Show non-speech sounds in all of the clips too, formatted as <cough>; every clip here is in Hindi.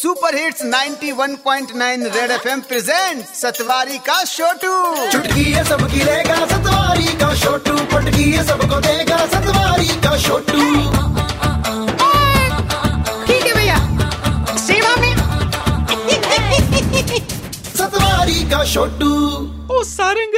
Super hits 91.9 red FM present Satwari का छोटू चुटकी है सबकी रहेगा सतवारी का छोटू पटकी है सबको देगा सतवारी का छोटू ठीक है भैया। सेवा में। <laughs> सतवारी का छोटू ओ सारंग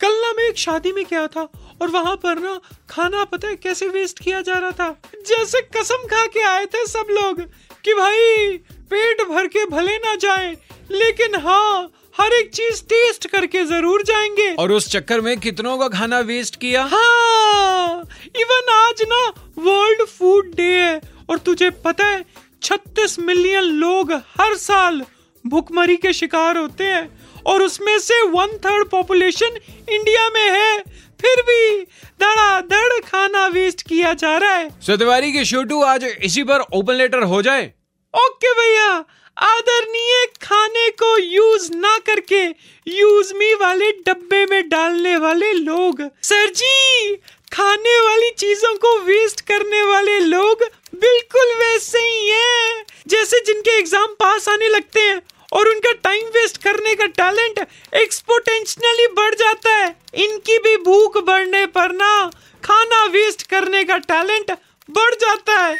कल ना मैं एक शादी में गया था और वहाँ पर ना खाना पता है कैसे वेस्ट किया जा रहा था? जैसे कसम खा के आए थे सब लोग कि भाई पेट भर के भले ना जाए लेकिन हाँ हर एक चीज़ टेस्ट करके ज़रूर जाएँगे। और उस चक्कर में कितनों का खाना वेस्ट किया? हाँ इवन आज ना वर्ल्ड फ़ूड डे है और तुझे पता है 36 मिलियन लोग हर साल भुखमरी के शिकार होते हैं और उसमें से वन थर्ड पॉपुलेशन इंडिया में है। फिर भी धड़ाधड़ खाना वेस्ट किया जा रहा है। सतवारी के शोटू आज इसी पर ओपन लेटर हो जाए। ओके भैया, आदरणीय खाने को यूज़ ना करके यूज़ मी वाले डब्बे में डालने वाले लोग। सर जी, खाने वाली चीज़ों को वेस्ट करने वाले लोग बिल्कुल वैसे ही हैं, जैसे जिनके एग्ज़ाम पास आने लगते हैं और उनका टाइम वेस्ट करने का टैलेंट एक्सपोटेंशियली बढ़ जाता है। इनकी भी भूख बढ़ने पर ना खाना वेस्ट करने का टैलेंट बढ़ जाता है।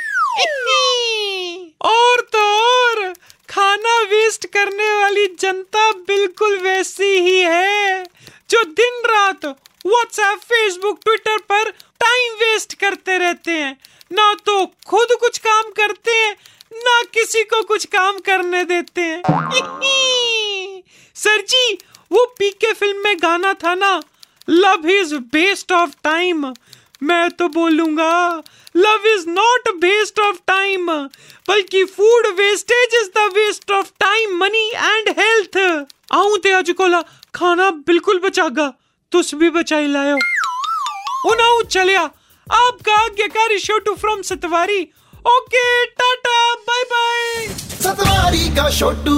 खाना वेस्ट करने वाली जनता बिल्कुल वैसी ही है, जो दिन रात व्हाट्सएप फेसबुक ट्विटर पर टाइम वेस्ट करते रहते हैं। ना तो खुद कुछ काम करते हैं, ना किसी को कुछ काम करने देते हैं। सर जी, वो पीके फ़िल्म में गाना था ना love is best of time मैं तो बोलूँगा love is not waste of time बल्कि food wastage is the waste of time money and health आऊँ ते अज कोला, खाना बिल्कुल बचागा, तुस भी बचाई लायो। उनाऊ चलिया आपका आज्ञाकारी Chhotu from Satwari. Okay tata bye bye Satwari का छोटू